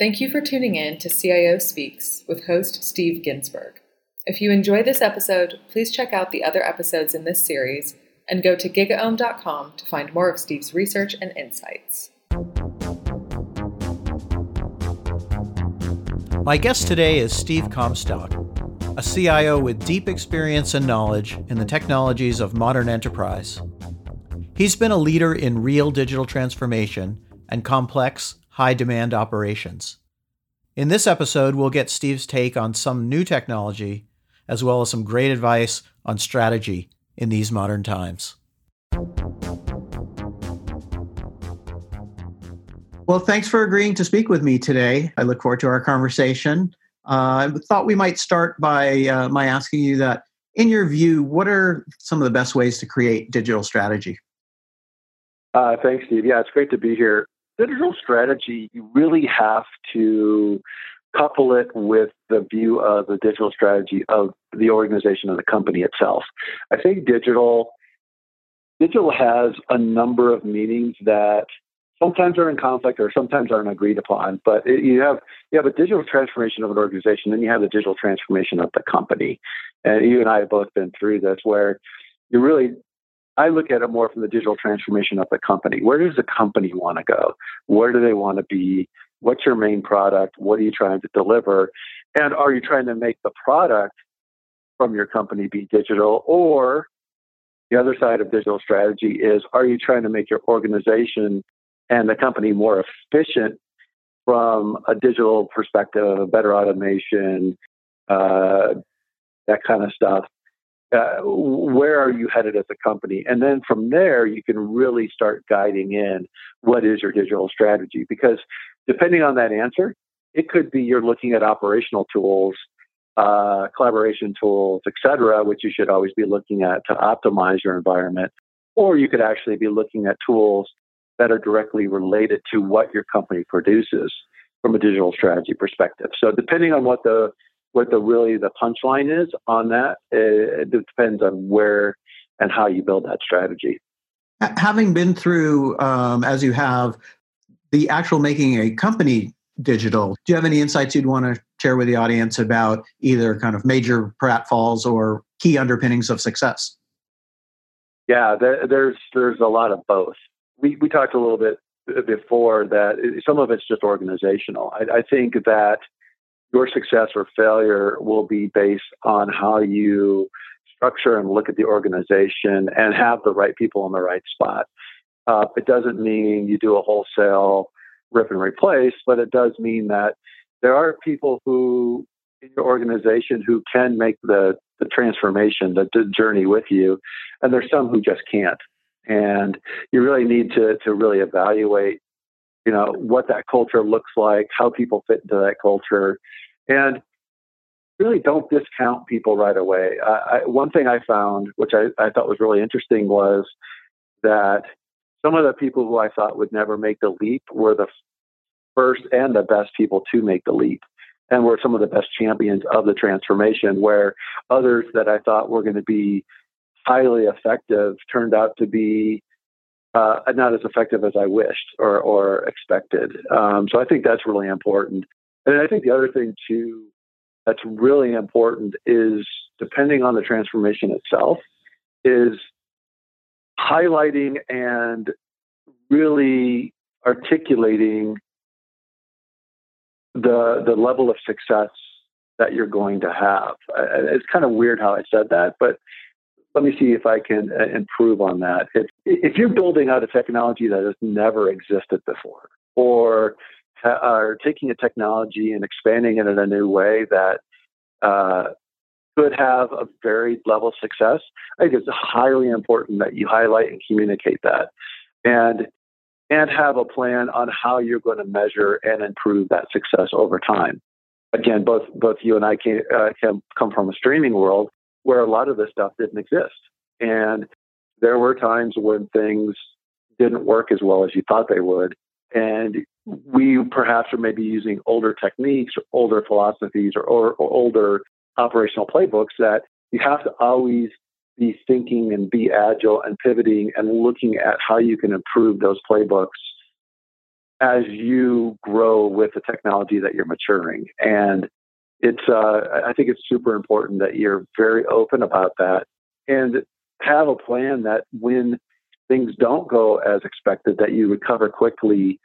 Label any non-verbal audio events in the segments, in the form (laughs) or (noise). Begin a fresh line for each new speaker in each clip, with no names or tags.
Thank you for tuning in to CIO Speaks with host Steve Ginsburg. If you enjoy this episode, please check out the other episodes in this series and go to gigaom.com to find more of Steve's research and insights.
My guest today is Steve Comstock, a CIO with deep experience and knowledge in the technologies of modern enterprise. He's been a leader in real digital transformation and complex, high demand operations. In this episode, we'll get Steve's take on some new technology, as well as some great advice on strategy in these modern times. Well, thanks for agreeing to speak with me today. I look forward to our conversation. Uh, I thought we might start by uh, my asking you that, in your view, what are some of the best ways to create digital strategy?
Uh, thanks, Steve. Yeah, it's great to be here. Digital strategy, you really have to couple it with the view of the digital strategy of the organization and the company itself. I think digital digital has a number of meanings that sometimes are in conflict or sometimes aren't agreed upon. But it, you have you have a digital transformation of an organization, then you have the digital transformation of the company. And you and I have both been through this, where you really I look at it more from the digital transformation of the company. Where does the company want to go? Where do they want to be? What's your main product? What are you trying to deliver? And are you trying to make the product from your company be digital? Or the other side of digital strategy is are you trying to make your organization and the company more efficient from a digital perspective, better automation, uh, that kind of stuff? Uh, where are you headed as a company? And then from there, you can really start guiding in what is your digital strategy. Because depending on that answer, it could be you're looking at operational tools, uh, collaboration tools, et cetera, which you should always be looking at to optimize your environment. Or you could actually be looking at tools that are directly related to what your company produces from a digital strategy perspective. So depending on what the what the really the punchline is on that. It, it depends on where and how you build that strategy.
Having been through, um, as you have, the actual making a company digital, do you have any insights you'd want to share with the audience about either kind of major pratfalls or key underpinnings of success?
Yeah, there, there's there's a lot of both. We we talked a little bit before that some of it's just organizational. I, I think that your success or failure will be based on how you structure and look at the organization and have the right people in the right spot. Uh, it doesn't mean you do a wholesale rip and replace, but it does mean that there are people who in your organization who can make the, the transformation, the, the journey with you, and there's some who just can't. And you really need to to really evaluate you know what that culture looks like, how people fit into that culture, and really don't discount people right away. I, one thing I found, which I, I thought was really interesting, was that some of the people who I thought would never make the leap were the first and the best people to make the leap and were some of the best champions of the transformation where others that I thought were going to be highly effective turned out to be uh, not as effective as I wished or, or expected. Um, so I think that's really important. And I think the other thing too that's really important is depending on the transformation itself, is highlighting and really articulating the the level of success that you're going to have. It's kind of weird how I said that, but let me see if I can uh, improve on that. If, if you're building out a technology that has never existed before, or are taking a technology and expanding it in a new way that uh, could have a varied level of success, I think it's highly important that you highlight and communicate that. And and have a plan on how you're going to measure and improve that success over time. Again, both both you and I can, uh, come from a streaming world, where a lot of this stuff didn't exist. And there were times when things didn't work as well as you thought they would. And we perhaps are maybe using older techniques or older philosophies or, or, or older operational playbooks that you have to always be thinking and be agile and pivoting and looking at how you can improve those playbooks as you grow with the technology that you're maturing. And it's, uh, I think it's super important that you're very open about that and have a plan that when things don't go as expected, that you recover quickly.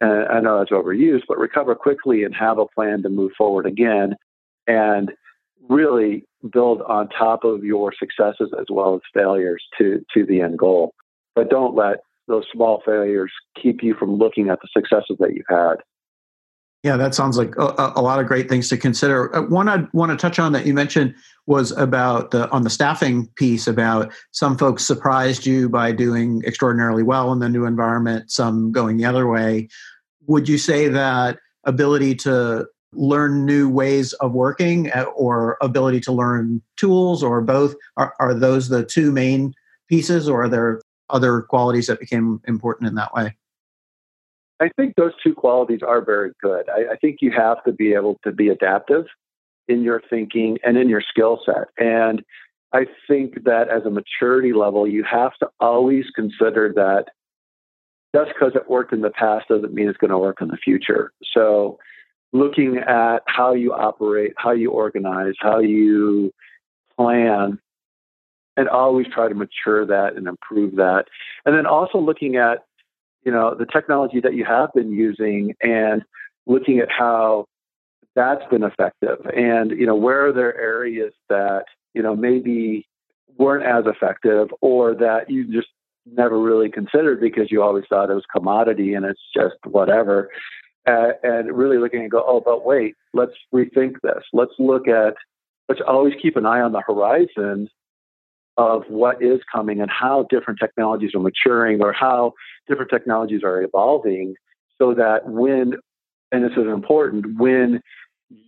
And I know that's overused, but recover quickly and have a plan to move forward again and really build on top of your successes as well as failures to, to the end goal. But don't let those small failures keep you from looking at the successes that you've had.
Yeah, that sounds like a, a, lot of great things to consider. Uh, one I want to touch on that you mentioned was about the on the staffing piece about some folks surprised you by doing extraordinarily well in the new environment, some going the other way. Would you say that ability to learn new ways of working uh, or ability to learn tools or both are, are those the two main pieces or are there other qualities that became important in that way?
I think those two qualities are very good. I, I, think you have to be able to be adaptive in your thinking and in your skill set. And I think that as a maturity level, you have to always consider that just because it worked in the past doesn't mean it's going to work in the future. So, looking at how you operate, how you organize, how you plan, and always try to mature that and improve that. And then also looking at, you know, the technology that you have been using and looking at how that's been effective. And, you know, where are there areas that, you know, maybe weren't as effective or that you just never really considered because you always thought it was commodity and it's just whatever. Uh, and really looking and go, oh, but wait, let's rethink this. Let's look at, let's always keep an eye on the horizon of what is coming and how different technologies are maturing or how different technologies are evolving so that when, and this is important, when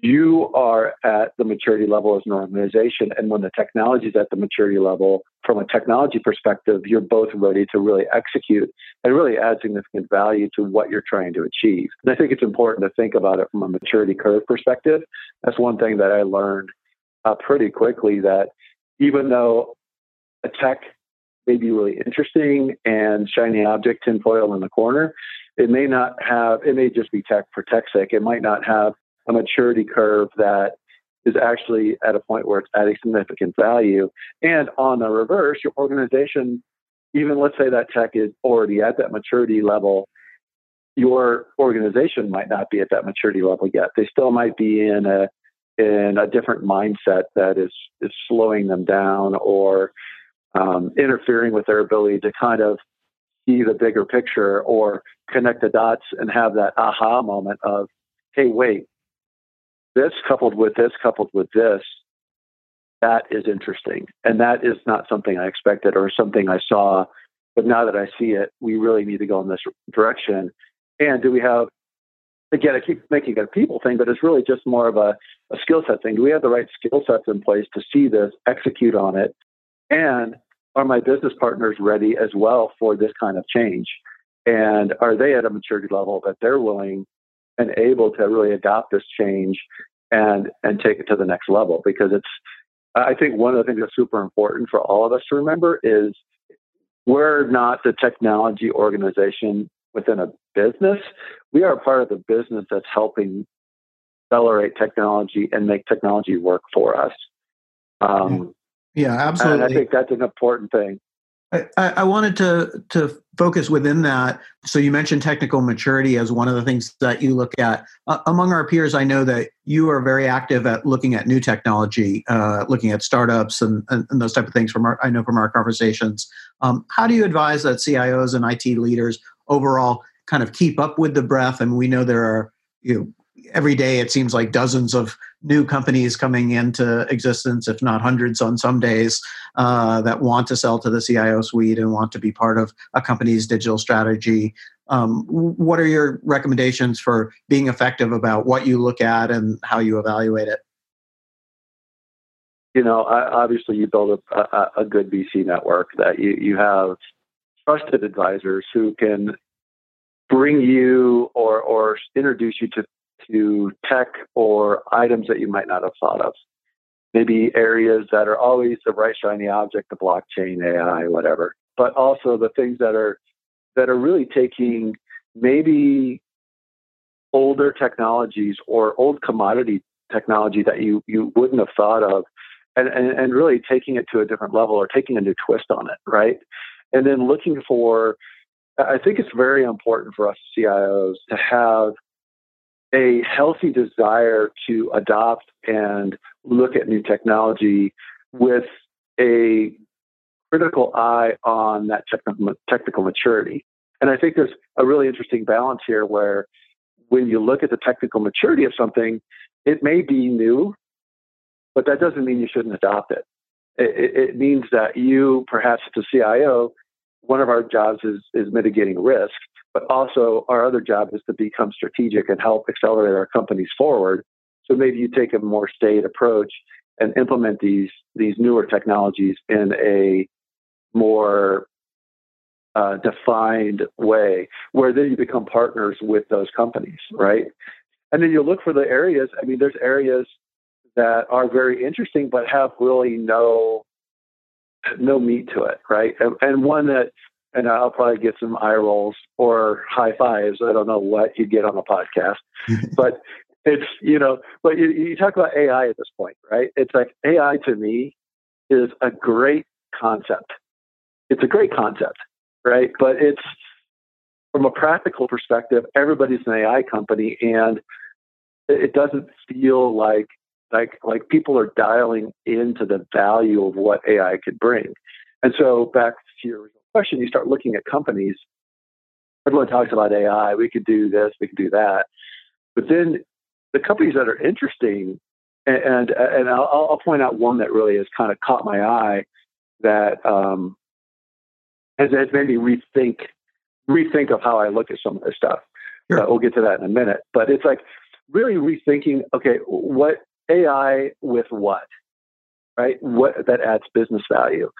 you are at the maturity level as an organization and when the technology is at the maturity level from a technology perspective you're both ready to really execute and really add significant value to what you're trying to achieve. And i think it's important to think about it from a maturity curve perspective. That's one thing that i learned uh, pretty quickly that even though a tech may be really interesting and shiny object tinfoil in the corner. It may not have, it may just be tech for tech's sake. It might not have a maturity curve that is actually at a point where it's adding significant value. And on the reverse, your organization, even let's say that tech is already at that maturity level, your organization might not be at that maturity level yet. They still might be in a in a different mindset that is is slowing them down or um, interfering with their ability to kind of see the bigger picture or connect the dots and have that aha moment of, hey, wait, this coupled with this, coupled with this, that is interesting. And that is not something I expected or something I saw. But now that I see it, we really need to go in this direction. And do we have, again, I keep making it a people thing, but it's really just more of a, a skill set thing. Do we have the right skill sets in place to see this, execute on it, and are my business partners ready as well for this kind of change? And are they at a maturity level that they're willing and able to really adopt this change and and take it to the next level? Because it's I think one of the things that's super important for all of us to remember is we're not the technology organization within a business. We are part of the business that's helping accelerate technology and make technology work for us. Um,
yeah, absolutely.
And I think that's an important thing.
I, I, wanted to to focus within that. So you mentioned technical maturity as one of the things that you look at. Uh, among our peers, I know that you are very active at looking at new technology, uh, looking at startups and, and, and, those type of things. From our, I know from our conversations, um, how do you advise that CIOs and IT leaders overall kind of keep up with the breath? And we know there are you know, every day it seems like dozens of new companies coming into existence, if not hundreds on some days, uh, that want to sell to the CIO suite and want to be part of a company's digital strategy. Um, what are your recommendations for being effective about what you look at and how you evaluate it?
You know, obviously, you build a, a good VC network that you, you have trusted advisors who can bring you or or introduce you to to tech or items that you might not have thought of. Maybe areas that are always the bright shiny object, the blockchain, AI, whatever. But also the things that are that are really taking maybe older technologies or old commodity technology that you, you wouldn't have thought of and, and, and really taking it to a different level or taking a new twist on it, right? And then looking for, I think it's very important for us CIOs to have a healthy desire to adopt and look at new technology with a critical eye on that technical, maturity. And I think there's a really interesting balance here where when you look at the technical maturity of something, it may be new, but that doesn't mean you shouldn't adopt it. It, it means that you, perhaps as a CIO, one of our jobs is, is mitigating risk, but also our other job is to become strategic and help accelerate our companies forward. So maybe you take a more staid approach and implement these these newer technologies in a more uh, defined way, where then you become partners with those companies, right? And then you look for the areas. I mean, there's areas that are very interesting, but have really no no meat to it, right? And, and one that, and I'll probably get some eye rolls or high fives. I don't know what you get on a podcast, (laughs) but it's you know, but you, you talk about AI at this point, right? It's like AI to me is a great concept. It's a great concept, right? But it's from a practical perspective, everybody's an AI company, and it doesn't feel like like like people are dialing into the value of what AI could bring. And so back to your question, you start looking at companies. Everyone talks about AI. We could do this. We could do that. But then the companies that are interesting, and and, and I'll, I'll, point out one that really has kind of caught my eye that um, has, has made me rethink rethink of how I look at some of this stuff. Sure. Uh, we'll get to that in a minute. But it's like really rethinking. Okay, what AI with what? Right? What that adds business value.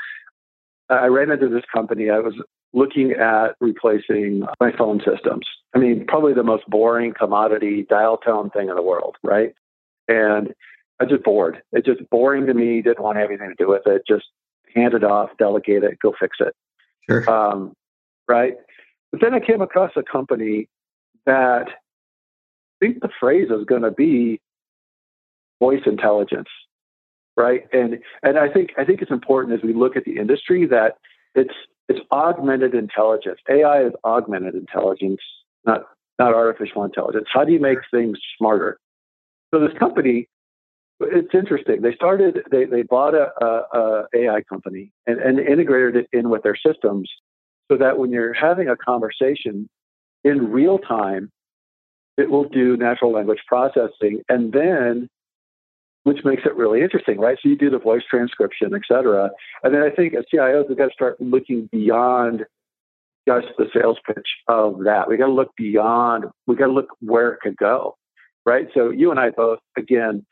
I ran into this company. I was looking at replacing my phone systems. I mean, probably the most boring commodity dial tone thing in the world, right? And I just bored. It's just boring to me. Didn't want anything to do with it. Just hand it off, delegate it, go fix it.
Sure. Um,
right. But then I came across a company that I think the phrase is going to be voice intelligence, right? And and I think I think it's important as we look at the industry that it's it's augmented intelligence. AI is augmented intelligence, not not artificial intelligence. How do you make things smarter? So this company, it's interesting. They started, they, they bought a, a, a AI company and, and integrated it in with their systems so that when you're having a conversation in real time, it will do natural language processing and then which makes it really interesting, right? So you do the voice transcription, et cetera. And then I think as CIOs, we've got to start looking beyond just the sales pitch of that. We got to look beyond, we got to look where it could go, right? So you and I both, again,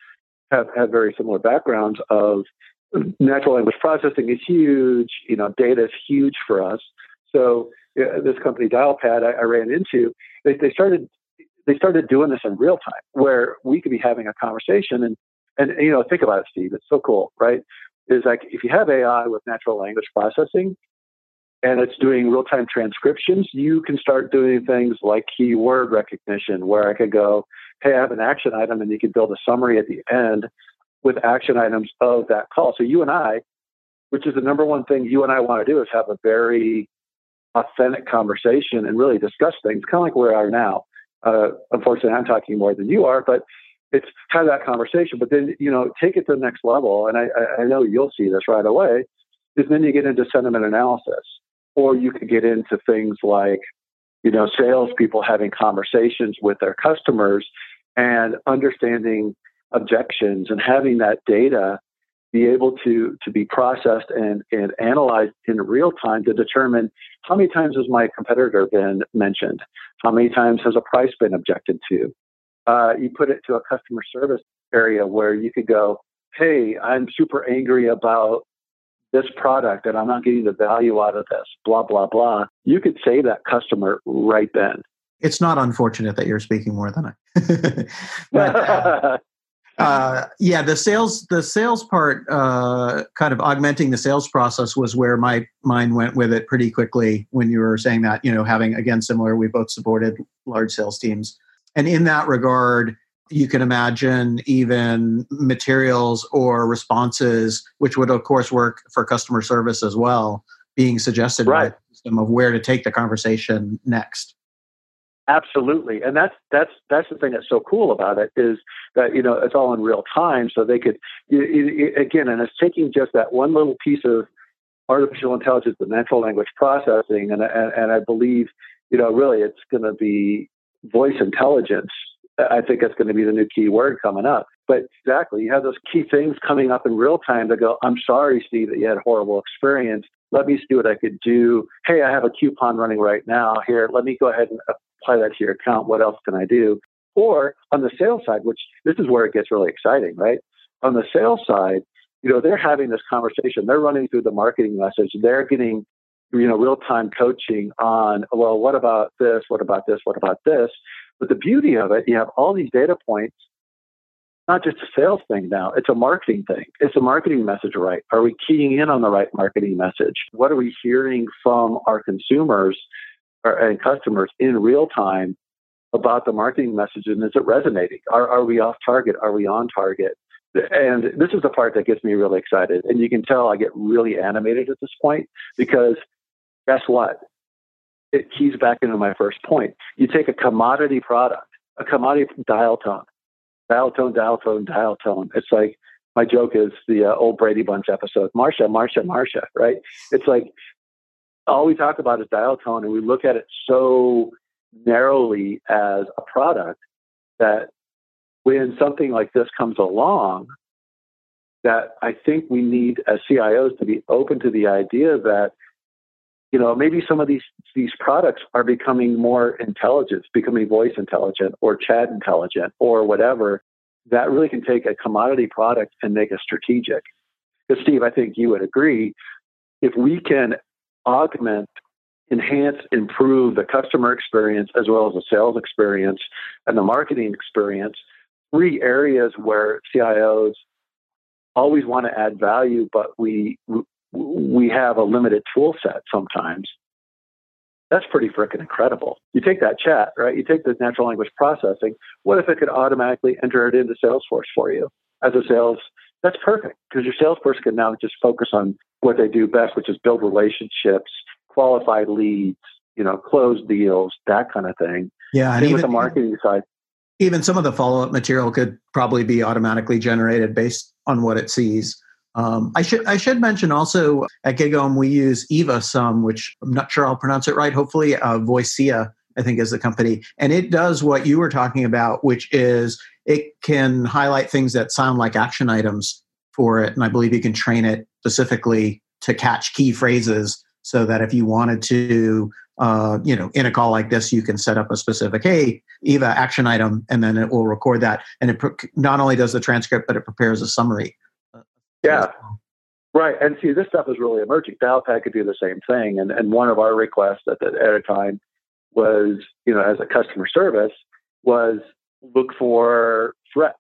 have, have very similar backgrounds of natural language processing is huge, you know, data is huge for us. So this company Dialpad I, I ran into, they, they started they started doing this in real time where we could be having a conversation and and you know, think about it, Steve. It's so cool, right? Is like if you have AI with natural language processing and it's doing real time transcriptions, you can start doing things like keyword recognition, where I could go, hey, I have an action item, and you can build a summary at the end with action items of that call. So you and I, which is the number one thing you and I want to do, is have a very authentic conversation and really discuss things, kind of like where we are now. Uh, unfortunately, I'm talking more than you are, but it's have that conversation, but then you know take it to the next level. And I, I know you'll see this right away. Is then you get into sentiment analysis, or you could get into things like you know salespeople having conversations with their customers and understanding objections and having that data be able to to be processed and, and analyzed in real time to determine how many times has my competitor been mentioned how many times has a price been objected to uh, you put it to a customer service area where you could go, hey, I'm super angry about this product and I'm not getting the value out of this, blah, blah, blah. You could save that customer right then.
It's not unfortunate that you're speaking more than I. (laughs) but, uh, (laughs) Uh, yeah, the sales the sales part, uh, kind of augmenting the sales process was where my mind went with it pretty quickly when you were saying that. You know, having again similar, we both supported large sales teams, and in that regard, you can imagine even materials or responses, which would of course work for customer service as well, being suggested
right.
by the system of where to take the conversation next.
Absolutely, and that's that's that's the thing that's so cool about it is that you know it's all in real time, so they could you, you, again, and it's taking just that one little piece of artificial intelligence, the natural language processing, and and, and I believe you know really it's going to be voice intelligence. I think that's going to be the new key word coming up. But exactly, you have those key things coming up in real time to go. I'm sorry, Steve, that you had a horrible experience. Let me see what I could do. Hey, I have a coupon running right now. Here, let me go ahead and apply that to your account. What else can I do? Or on the sales side, which this is where it gets really exciting, right? On the sales side, you know, they're having this conversation. They're running through the marketing message. They're getting, you know, real time coaching on, well, what about this? What about this? What about this? But the beauty of it, you have all these data points, not just a sales thing now, it's a marketing thing. It's a marketing message, right? Are we keying in on the right marketing message? What are we hearing from our consumers uh, and customers in real time about the marketing message and is it resonating? Are, are we off target? Are we on target? And this is the part that gets me really excited. And you can tell I get really animated at this point because guess what? It keys back into my first point. You take a commodity product, a commodity dial tone, dial tone, dial tone, dial tone. It's like my joke is the uh, old Brady Bunch episode, Marcia, Marcia, Marcia, right? It's like all we talk about is dial tone, and we look at it so narrowly as a product that when something like this comes along, that I think we need as CIOs to be open to the idea that you know maybe some of these these products are becoming more intelligent, becoming voice intelligent or chat intelligent or whatever. That really can take a commodity product and make it strategic. Because Steve, I think you would agree, if we can augment, enhance, improve the customer experience as well as the sales experience and the marketing experience. Three areas where CIOs always want to add value, but we we have a limited tool set sometimes. That's pretty freaking incredible. You take that chat, right? You take the natural language processing. What if it could automatically enter it into Salesforce for you as a sales? That's perfect because your salesperson can now just focus on what they do best, which is build relationships, qualify leads, you know, close deals, that kind of thing.
Yeah,
and even, with the marketing side.
Even some of the follow up material could probably be automatically generated based on what it sees. Um, I should I should mention also at GigaOM we use Eva some, which I'm not sure I'll pronounce it right. Hopefully, uh, Voicea I think is the company, and it does what you were talking about, which is it can highlight things that sound like action items for it, and I believe you can train it specifically to catch key phrases so that if you wanted to uh, you know in a call like this you can set up a specific hey eva action item and then it will record that. And it pro- not only does the transcript but it prepares a summary
yeah. Right. And see this stuff is really emerging. Dialpad could do the same thing. And, and one of our requests at, the, at a time was you know as a customer service was look for threats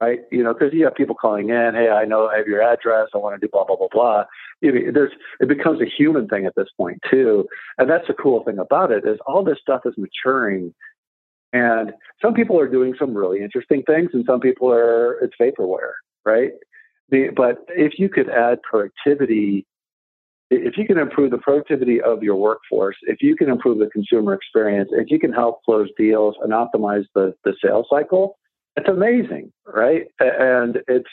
right? You know, because you have people calling in, hey, I know I have your address, I want to do blah blah blah blah. You know, there's it becomes a human thing at this point too, and that's the cool thing about it is all this stuff is maturing, and some people are doing some really interesting things, and some people are it's vaporware, right? The, but if you could add productivity. If you can improve the productivity of your workforce, if you can improve the consumer experience, if you can help close deals and optimize the, the sales cycle, it's amazing, right? And it's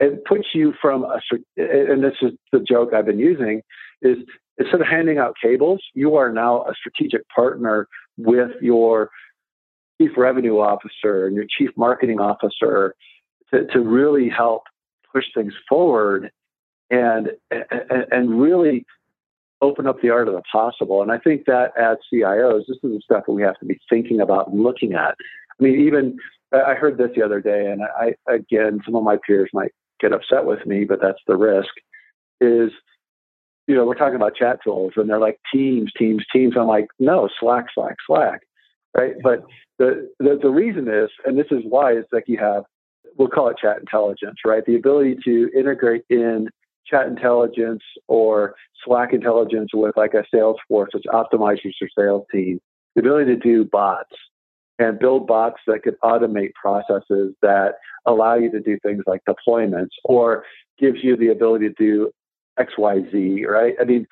it puts you from a and this is the joke I've been using is instead of handing out cables, you are now a strategic partner with your chief revenue officer and your chief marketing officer to, to really help push things forward and, and really open up the art of the possible. And I think that as CIOs, this is the stuff that we have to be thinking about and looking at. I mean, even I heard this the other day, and I again, some of my peers might get upset with me, but that's the risk. Is you know, we're talking about chat tools, and they're like Teams, Teams, Teams. I'm like, no, Slack, Slack, Slack, right? But the the, the reason is, and this is why, is like you have we'll call it chat intelligence, right? The ability to integrate in chat intelligence or Slack intelligence with like a Salesforce, which optimizes your sales team. The ability to do bots and build bots that could automate processes that allow you to do things like deployments or gives you the ability to do XYZ, right? I mean,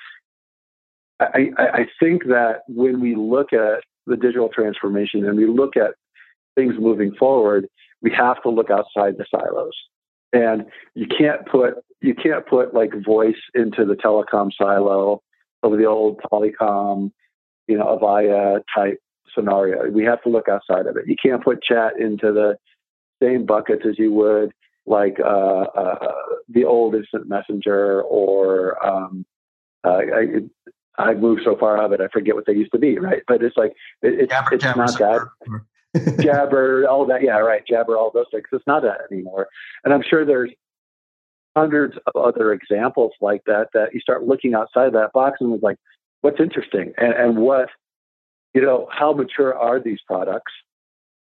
I, I think that when we look at the digital transformation and we look at things moving forward, we have to look outside the silos. And you can't put you can't put like voice into the telecom silo of the old Polycom, you know, Avaya type scenario. We have to look outside of it. You can't put chat into the same buckets as you would like uh, uh, the old instant messenger or um, uh, I, I moved so far out of it, I forget what they used to be, right? But it's like it, it's, it's not that. (laughs) Jabber, all that, yeah, right. Jabber, all those things. It's not that anymore. And I'm sure there's hundreds of other examples like that that you start looking outside of that box and it's like, what's interesting and, and what, you know, how mature are these products?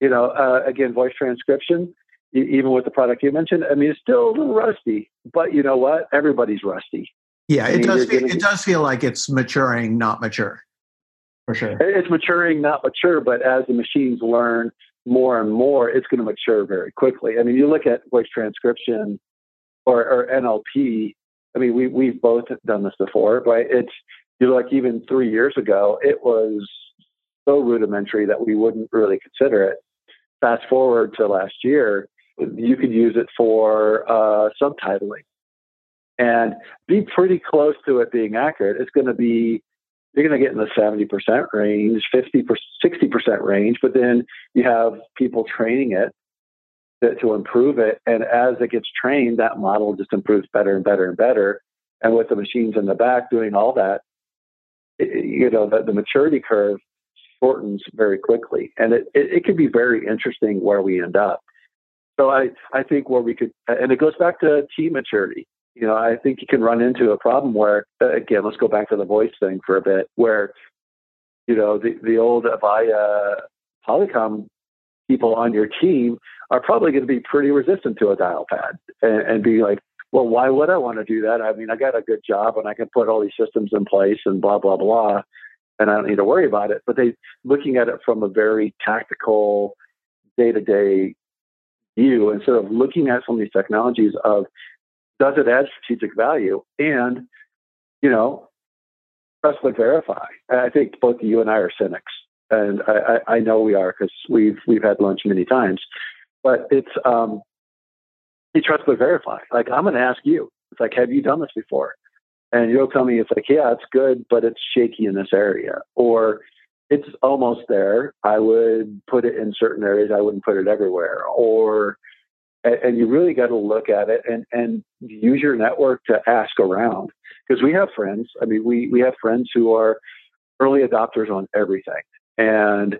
You know, uh, again, voice transcription, even with the product you mentioned, I mean, it's still a little rusty, but you know what? Everybody's rusty.
Yeah, it I mean, does. Feel, it does feel like it's maturing, not mature, for sure.
It's maturing, not mature. But as the machines learn more and more, it's going to mature very quickly. I mean, you look at voice transcription or, or NLP. I mean, we we've both done this before, right? It's you know, like even three years ago, it was so rudimentary that we wouldn't really consider it. Fast forward to last year, you could use it for uh, subtitling and be pretty close to it being accurate. It's going to be you're going to get in the 70% range, 50 60% range, but then you have people training it to, to improve it. And as it gets trained, that model just improves better and better and better. And with the machines in the back doing all that, it, you know, the, the, maturity curve shortens very quickly. And it, it, it could be very interesting where we end up. So I, I think where we could, and it goes back to team maturity you know, I think you can run into a problem where, uh, again, let's go back to the voice thing for a bit, where, you know, the, the old Avaya Polycom people on your team are probably going to be pretty resistant to a Dialpad and, and be like, well, why would I want to do that? I mean, I got a good job and I can put all these systems in place and blah, blah, blah, and I don't need to worry about it. But they looking at it from a very tactical, day to day view instead of looking at some of these technologies of does it add strategic value? And, you know, trust but verify. I think both you and I are cynics. And I, I, I know we are because we've we've had lunch many times. But it's um you trust but verify. Like I'm gonna ask you. It's like, have you done this before? And you'll tell me it's like, yeah, it's good, but it's shaky in this area. Or it's almost there. I would put it in certain areas. I wouldn't put it everywhere. Or and, and you really got to look at it and and use your network to ask around because we have friends. I mean, we we have friends who are early adopters on everything, and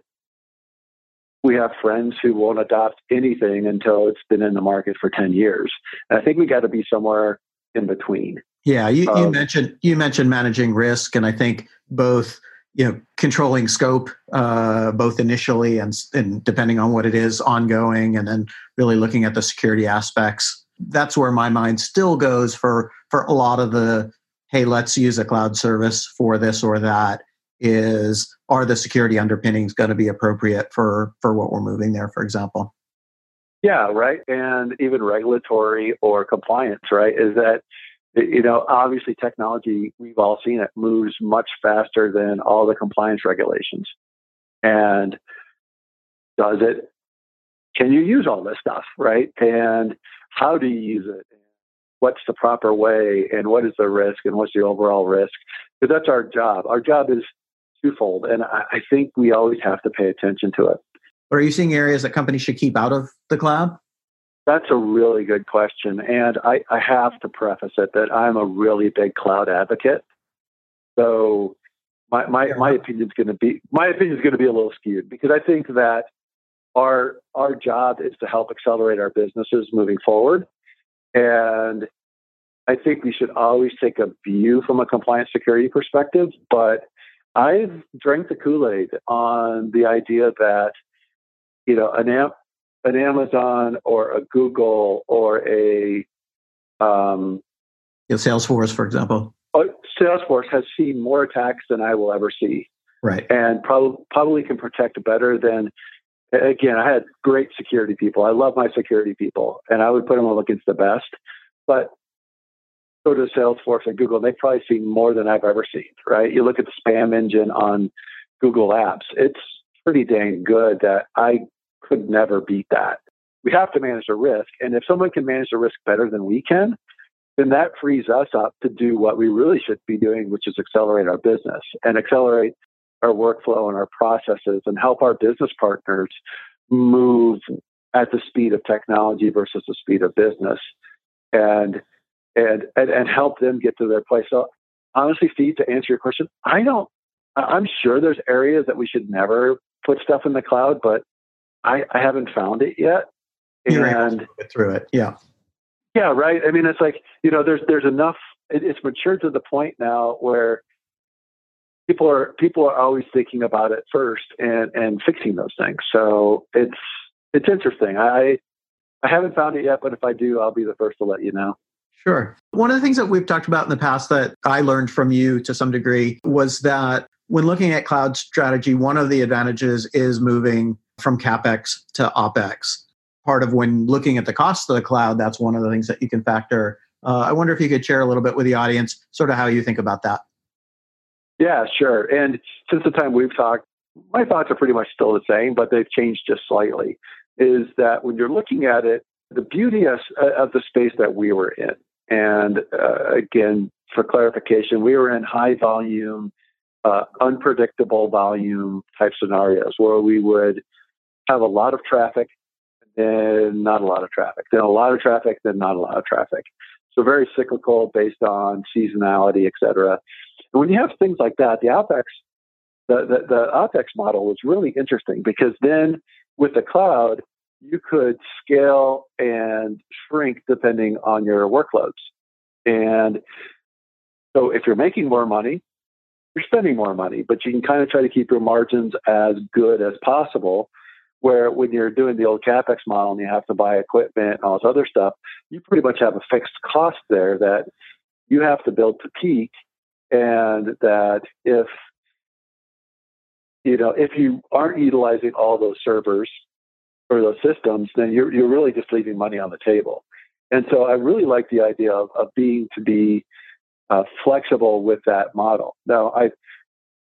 we have friends who won't adopt anything until it's been in the market for 10 years. And I think we got to be somewhere in between.
Yeah, you, um, you mentioned you mentioned managing risk, and I think both you know controlling scope uh, both initially and, and depending on what it is ongoing and then really looking at the security aspects. That's where my mind still goes for for a lot of the hey let's use a cloud service for this or that is are the security underpinnings going to be appropriate for for what we're moving there for example.
Yeah right and even regulatory or compliance right is that you know, obviously technology, we've all seen it, moves much faster than all the compliance regulations. And does it, can you use all this stuff, right? And how do you use it? What's the proper way? And what is the risk? And what's the overall risk? Because that's our job. Our job is twofold. And I, think we always have to pay attention to it.
Are you seeing areas that companies should keep out of the cloud?
That's a really good question. And I, I have to preface it that I'm a really big cloud advocate. So my, my, yeah. my opinion is going to be my opinion is going to be a little skewed because I think that our our job is to help accelerate our businesses moving forward. And I think we should always take a view from a compliance security perspective, but I've drank the Kool-Aid on the idea that, you know, an, an Amazon or a Google or a um,
yeah, Salesforce, for example.
Oh, Salesforce has seen more attacks than I will ever see.
Right.
And probably probably can protect better than again, I had great security people. I love my security people and I would put them up against the best. But go to Salesforce and Google, and they've probably seen more than I've ever seen, right? You look at the spam engine on Google Apps, it's pretty dang good that I could never beat that. We have to manage the risk. And if someone can manage the risk better than we can, then that frees us up to do what we really should be doing, which is accelerate our business and accelerate our workflow and our processes and help our business partners move at the speed of technology versus the speed of business and and and, and help them get to their place. So honestly, Steve, to answer your question, I don't I'm sure there's areas that we should never put stuff in the cloud, but I, I haven't found it yet.
You're and through it. Yeah.
Yeah, right. I mean, it's like you know, there's there's enough. It, it's matured to the point now where people are people are always thinking about it first and and fixing those things. So it's it's interesting. I I haven't found it yet, but if I do, I'll be the first to let you know.
Sure. One of the things that we've talked about in the past that I learned from you to some degree was that when looking at cloud strategy, one of the advantages is moving from capex to opex part of when looking at the cost of the cloud, that's one of the things that you can factor. Uh, I wonder if you could share a little bit with the audience, sort of how you think about that.
Yeah, sure. And since the time we've talked, my thoughts are pretty much still the same, but they've changed just slightly. Is that when you're looking at it, the beauty of, the space that we were in, and uh, again, for clarification, we were in high volume, uh, unpredictable volume type scenarios where we would have a lot of traffic then not a lot of traffic, then a lot of traffic, then not a lot of traffic. So very cyclical based on seasonality, et cetera. And when you have things like that, the OpEx, the, the, the OpEx model was really interesting because then with the cloud, you could scale and shrink depending on your workloads. And so if you're making more money, you're spending more money, but you can kind of try to keep your margins as good as possible where when you're doing the old capex model and you have to buy equipment and all this other stuff, you pretty much have a fixed cost there that you have to build to peak, and that if you know if you aren't utilizing all those servers or those systems, then you're you're really just leaving money on the table. And so I really like the idea of, of being to be uh, flexible with that model. Now I've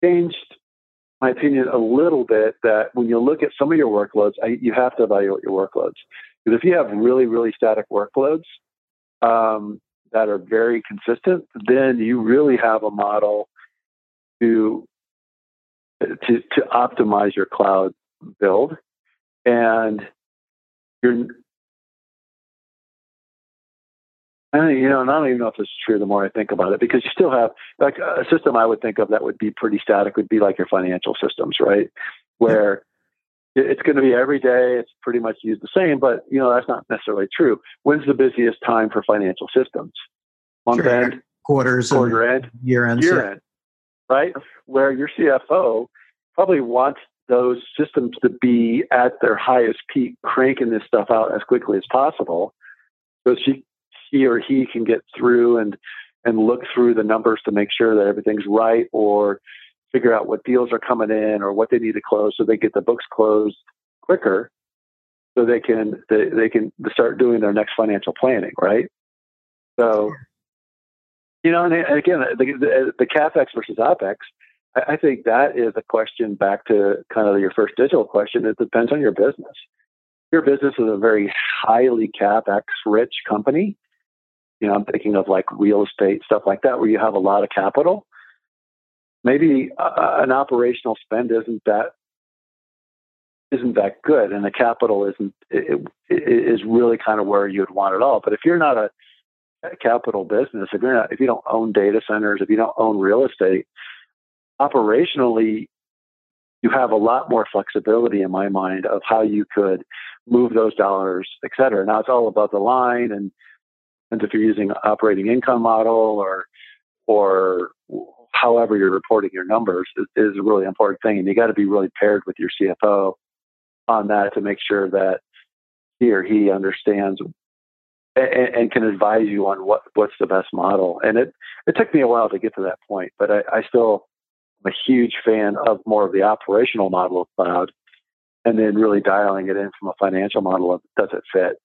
changed my opinion a little bit that when you look at some of your workloads, I, you have to evaluate your workloads. Because if you have really, really static workloads um, that are very consistent, then you really have a model to to, to optimize your cloud build. And you're And, you know, and I don't even know if this is true the more I think about it, because you still have like a system I would think of that would be pretty static would be like your financial systems, right? Where it's going to be every day, it's pretty much used the same, but you know, that's not necessarily true. When's the busiest time for financial systems? Month sure. end,
quarters,
quarter end,
year end,
year end, right? Where your CFO probably wants those systems to be at their highest peak, cranking this stuff out as quickly as possible. So she he or he can get through and and look through the numbers to make sure that everything's right or figure out what deals are coming in or what they need to close so they get the books closed quicker so they can they, they can start doing their next financial planning right? So you know and again the, the, the capex versus opex I, I think that is a question back to kind of your first digital question. It depends on your business. Your business is a very highly capex rich company you know, I'm thinking of like real estate, stuff like that, where you have a lot of capital. Maybe uh, an operational spend isn't that isn't that good, and the capital isn't it, it is really kind of where you'd want it all. But if you're not a, a capital business, if you're not, if you don't own data centers, if you don't own real estate, operationally, you have a lot more flexibility in my mind of how you could move those dollars, et cetera. Now it's all above the line and and if you're using operating income model or or however you're reporting your numbers is, is a really important thing. And you got to be really paired with your CFO on that to make sure that he or he understands and, and, can advise you on what what's the best model. And it it took me a while to get to that point, but I, I still am a huge fan of more of the operational model of cloud, and then really dialing it in from a financial model of does it fit.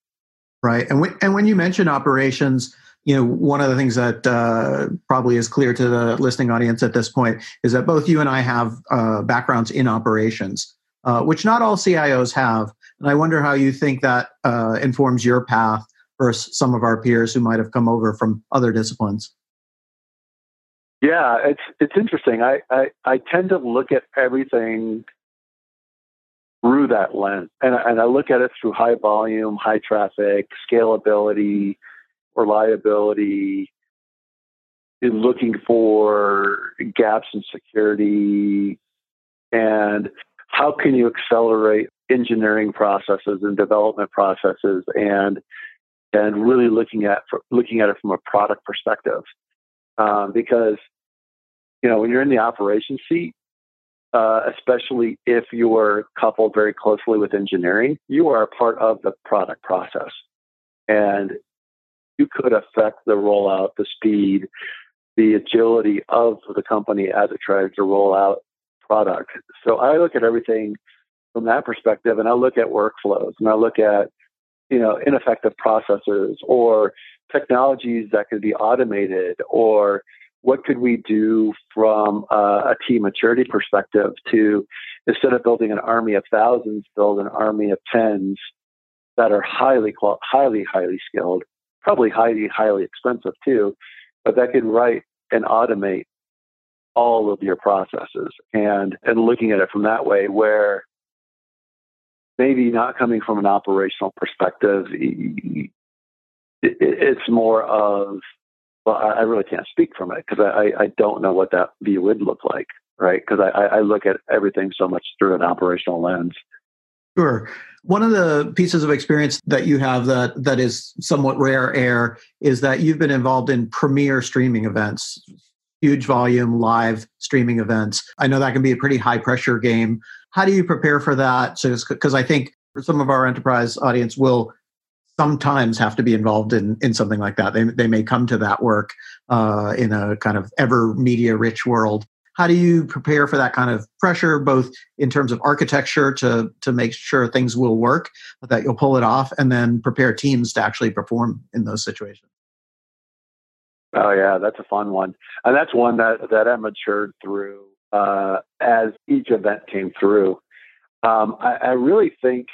Right, and when, and when you mention operations, you know one of the things that uh, probably is clear to the listening audience at this point is that both you and I have uh, backgrounds in operations, uh, which not all CIOs have, and I wonder how you think that uh, informs your path versus some of our peers who might have come over from other disciplines?
Yeah, it's it's interesting. I, I, I tend to look at everything through that lens, and and I look at it through high volume, high traffic, scalability, reliability, looking for gaps in security, and how can you accelerate engineering processes and development processes and and really looking at looking at it from a product perspective. Um, because you know when you're in the operations seat, uh, especially if you're coupled very closely with engineering, you are a part of the product process, and you could affect the rollout, the speed, the agility of the company as it tries to roll out product. So I look at everything from that perspective, and I look at workflows, and I look at you know, ineffective processes or technologies that could be automated or what could we do from uh, a team maturity perspective to instead of building an army of thousands, build an army of tens that are highly, highly, highly skilled, probably highly, highly expensive too, but that can write and automate all of your processes and and looking at it from that way where maybe not coming from an operational perspective. It's more of, well, I really can't speak from it because I, I don't know what that view would look like, right? Because I, I look at everything so much through an operational lens.
Sure. One of the pieces of experience that you have that that is somewhat rare air is that you've been involved in premier streaming events, huge volume live streaming events. I know that can be a pretty high pressure game. How do you prepare for that? So, because I think some of our enterprise audience will sometimes have to be involved in in something like that. They they may come to that work uh, in a kind of ever media rich world. How do you prepare for that kind of pressure, both in terms of architecture to to make sure things will work, that you'll pull it off, and then prepare teams to actually perform in those situations?
Oh yeah, that's a fun one, and that's one that that I matured through uh, as each event came through. Um, I, I really think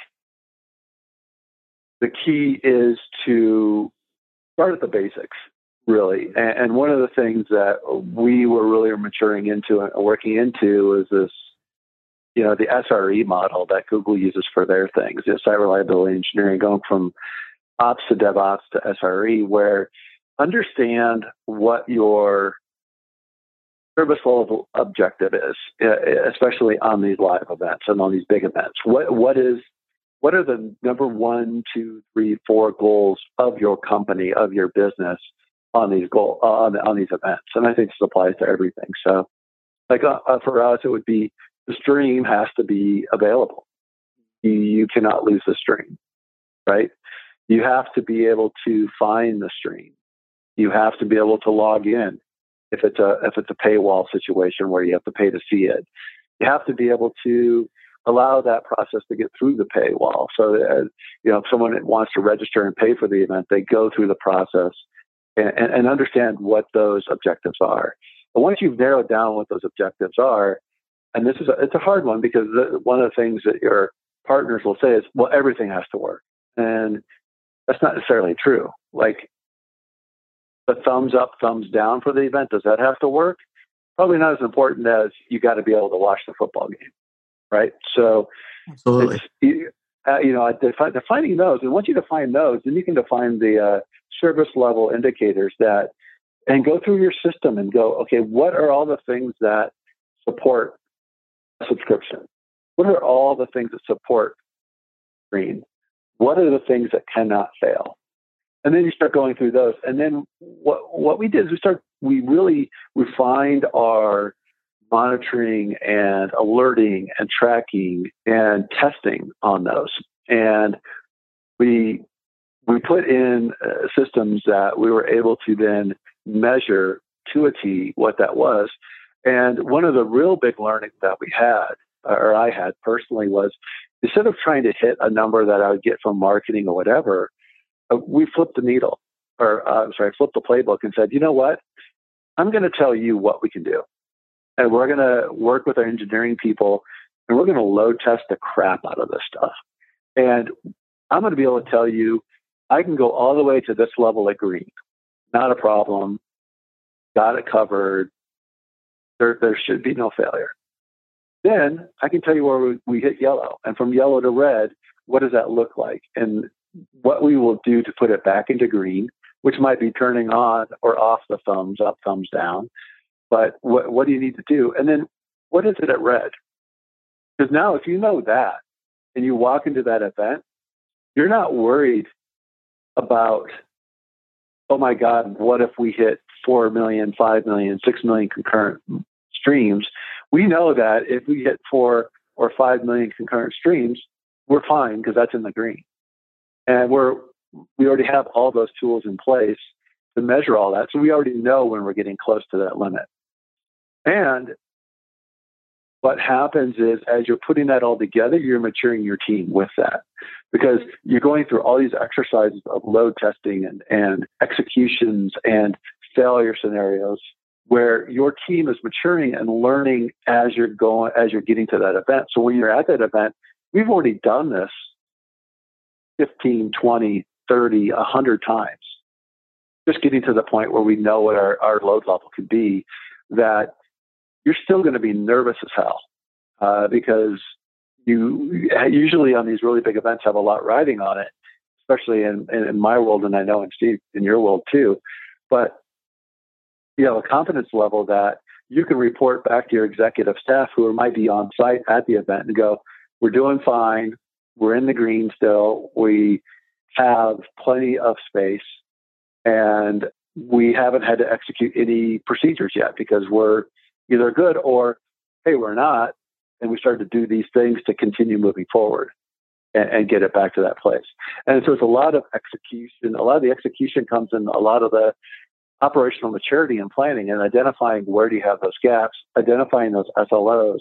the key is to start at the basics, really. Mm-hmm. And, and, one of the things that we were really maturing into and working into is this, you know, the SRE model that Google uses for their things, the site reliability engineering, going from ops to DevOps to SRE, where understand what your service level objective is, especially on these live events and on these big events. What what is what are the number one, two, three, four goals of your company, of your business on these goal on on these events? And I think this applies to everything. So, like uh, uh, for us, it would be the stream has to be available. You, you cannot lose the stream, right? You have to be able to find the stream. You have to be able to log in if it's a if it's a paywall situation where you have to pay to see it. You have to be able to allow that process to get through the paywall. So that, you know, if someone wants to register and pay for the event, they go through the process and, and understand what those objectives are. But once you've narrowed down what those objectives are, and this is a, it's a hard one because the, one of the things that your partners will say is, well, everything has to work, and that's not necessarily true. Like the thumbs up, thumbs down for the event, does that have to work? Probably not as important as you got to be able to watch the football game, right? So,
absolutely.
You, uh, you know, defi- defining those, and once you define those, then you can define the uh, service level indicators that, and go through your system and go, okay, what are all the things that support subscription? What are all the things that support green? What are the things that cannot fail? and then you start going through those. And then what what we did is we start we really refined our monitoring and alerting and tracking and testing on those. And we we put in uh, systems that we were able to then measure to a T what that was. And one of the real big learnings that we had, or I had personally, was instead of trying to hit a number that I would get from marketing or whatever, uh, we flipped the needle, or uh, sorry, flipped the playbook and said, you know what? I'm going to tell you what we can do. And we're going to work with our engineering people and we're going to load test the crap out of this stuff. And I'm going to be able to tell you, I can go all the way to this level of green. Not a problem. Got it covered. There, there should be no failure. Then I can tell you where we, we hit yellow. And from yellow to red, what does that look like? And what we will do to put it back into green, which might be turning on or off the thumbs up, thumbs down. But what, what do you need to do? And then what is it at red? Because now, if you know that and you walk into that event, you're not worried about, oh my God, what if we hit 4 million, 5 million, 6 million concurrent streams? We know that if we hit 4 or 5 million concurrent streams, we're fine because that's in the green. And we're, we already have all those tools in place to measure all that. So we already know when we're getting close to that limit. And what happens is as you're putting that all together, you're maturing your team with that because mm-hmm. you're going through all these exercises of load testing and, and executions and failure scenarios where your team is maturing and learning as you're going as you're getting to that event. So when you're at that event, we've already done this 15, 20, 30, 100 times. Just getting to the point where we know what our, our load level could be that you're still going to be nervous as hell uh, because you usually on these really big events have a lot riding on it, especially in, in my world, and I know in Steve in your world too. But you have a confidence level that you can report back to your executive staff who might be on site at the event and go, "We're doing fine. We're in the green still. We have plenty of space, and we haven't had to execute any procedures yet because we're either good or, hey, we're not. And we start to do these things to continue moving forward and, and get it back to that place. And so it's a lot of execution. A lot of the execution comes in a lot of the operational maturity and planning and identifying where do you have those gaps, identifying those SLOs,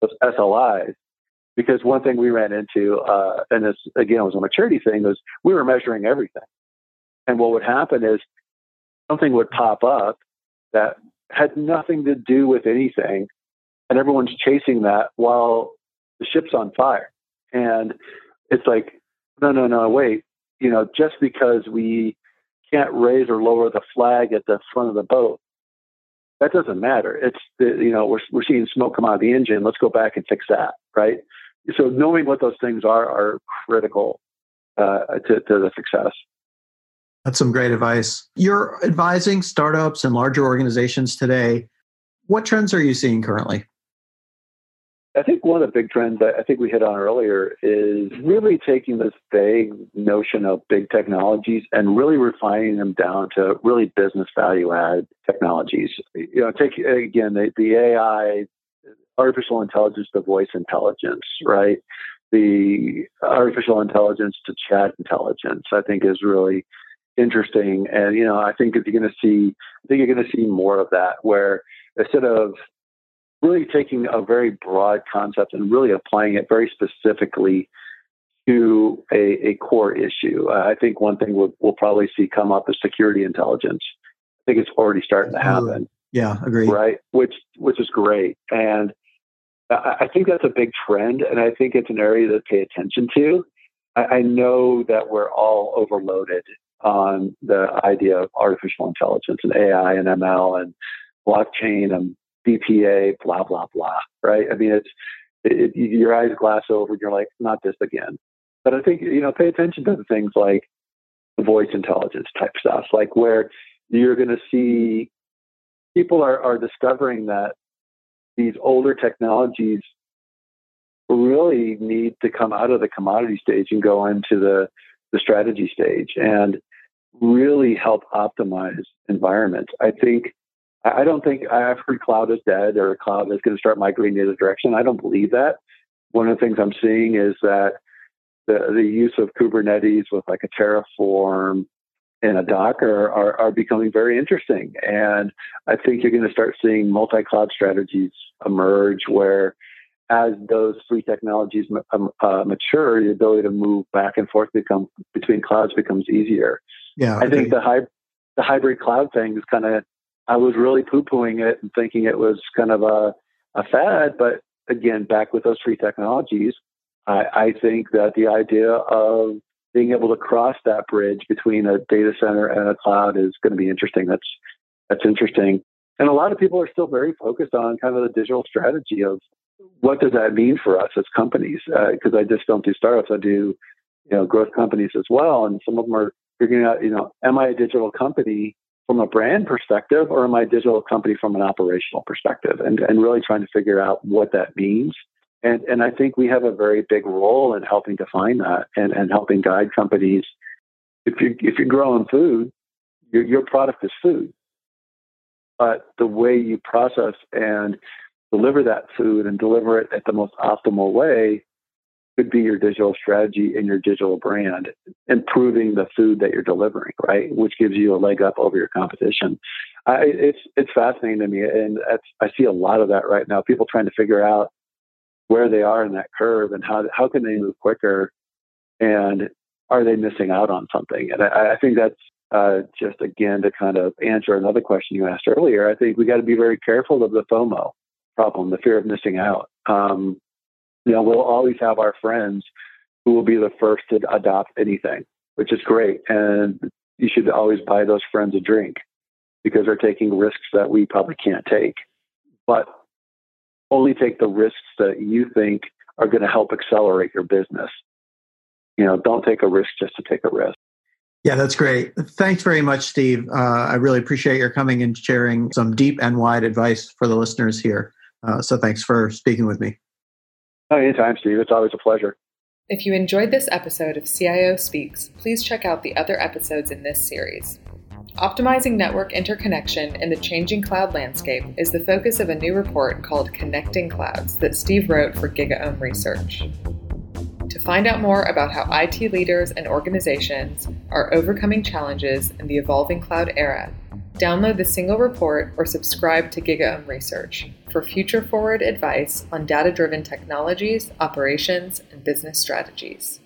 those SLIs. Because one thing we ran into, uh, and this again was a maturity thing, was we were measuring everything. And what would happen is something would pop up that had nothing to do with anything. And everyone's chasing that while the ship's on fire. And it's like, no, no, no, wait. You know, just because we can't raise or lower the flag at the front of the boat, that doesn't matter. It's, the, you know, we're, we're seeing smoke come out of the engine. Let's go back and fix that, right? So knowing what those things are are critical uh, to, to the success.
That's some great advice. You're advising startups and larger organizations today. What trends are you seeing currently?
I think one of the big trends I think we hit on earlier is really taking this vague notion of big technologies and really refining them down to really business value add technologies. You know, take again the, the AI, artificial intelligence to voice intelligence, right? The artificial intelligence to chat intelligence, I think is really interesting. And you know, I think if you're going to see, I think you're going to see more of that, where instead of really taking a very broad concept and really applying it very specifically to a, a core issue. Uh, I think one thing we'll, we'll, probably see come up is security intelligence. I think it's already starting to happen.
Yeah, agree.
Right, which which is great, and I, I think that's a big trend, and I think it's an area to pay attention to. I, I know that we're all overloaded on the idea of artificial intelligence and AI and ML and blockchain and BPA, blah blah blah. Right? I mean, it's it, your eyes glass over, and you're like, not this again. But I think you know, pay attention to things like voice intelligence type stuff, like where you're going to see people are, are discovering that these older technologies really need to come out of the commodity stage and go into the the strategy stage. And really help optimize environments. I think I don't think I've heard cloud is dead or cloud is going to start migrating in a direction. I don't believe that. One of the things I'm seeing is that the, the use of Kubernetes with like a Terraform and a Docker are, are becoming very interesting. And I think you're going to start seeing multi cloud strategies emerge where, as those free technologies um, uh, mature, the ability to move back and forth become between clouds becomes easier. Yeah, I think the hy- the hybrid cloud thing is kind of. I was really poo pooing it and thinking it was kind of a, a fad, but again, back with those free technologies, I, I think that the idea of being able to cross that bridge between a data center and a cloud is going to be interesting. That's that's interesting. And a lot of people are still very focused on kind of the digital strategy of what does that mean for us as companies? Because uh, I just don't do startups; I do you know growth companies as well. And some of them are figuring out, you know, am I a digital company from a brand perspective, or am I a digital company from an operational perspective? And and really trying to figure out what that means and, and I think we have a very big role in helping define that and, and helping guide companies. If you if you're growing food, your, your product is food. But the way you process and deliver that food and deliver it at the most optimal way could be your digital strategy and your digital brand, improving the food that you're delivering, right? Which gives you a leg up over your competition. I, it's it's fascinating to me, and I see a lot of that right now. People trying to figure out where they are in that curve and how how can they move quicker and are they missing out on something and i, I think that's uh, just again to kind of answer another question you asked earlier i think we got to be very careful of the fomo problem the fear of missing out um, you know we'll always have our friends who will be the first to adopt anything which is great and you should always buy those friends a drink because they're taking risks that we probably can't take but only take the risks that you think are going to help accelerate your business. You know, don't take a risk just to take a risk.
Yeah, that's great. Thanks very much, Steve. Uh, I really appreciate your coming and sharing some deep and wide advice for the listeners here. Uh, so thanks for speaking with me.
Oh, anytime, Steve. It's always a pleasure.
If you enjoyed this episode of CIO Speaks, please check out the other episodes in this series. Optimizing network interconnection in the changing cloud landscape is the focus of a new report called Connecting Clouds that Steve wrote for GigaOM Research. To find out more about how IT leaders and organizations are overcoming challenges in the evolving cloud era, download the single report or subscribe to GigaOM um Research for future forward advice on data driven technologies, operations, and business strategies.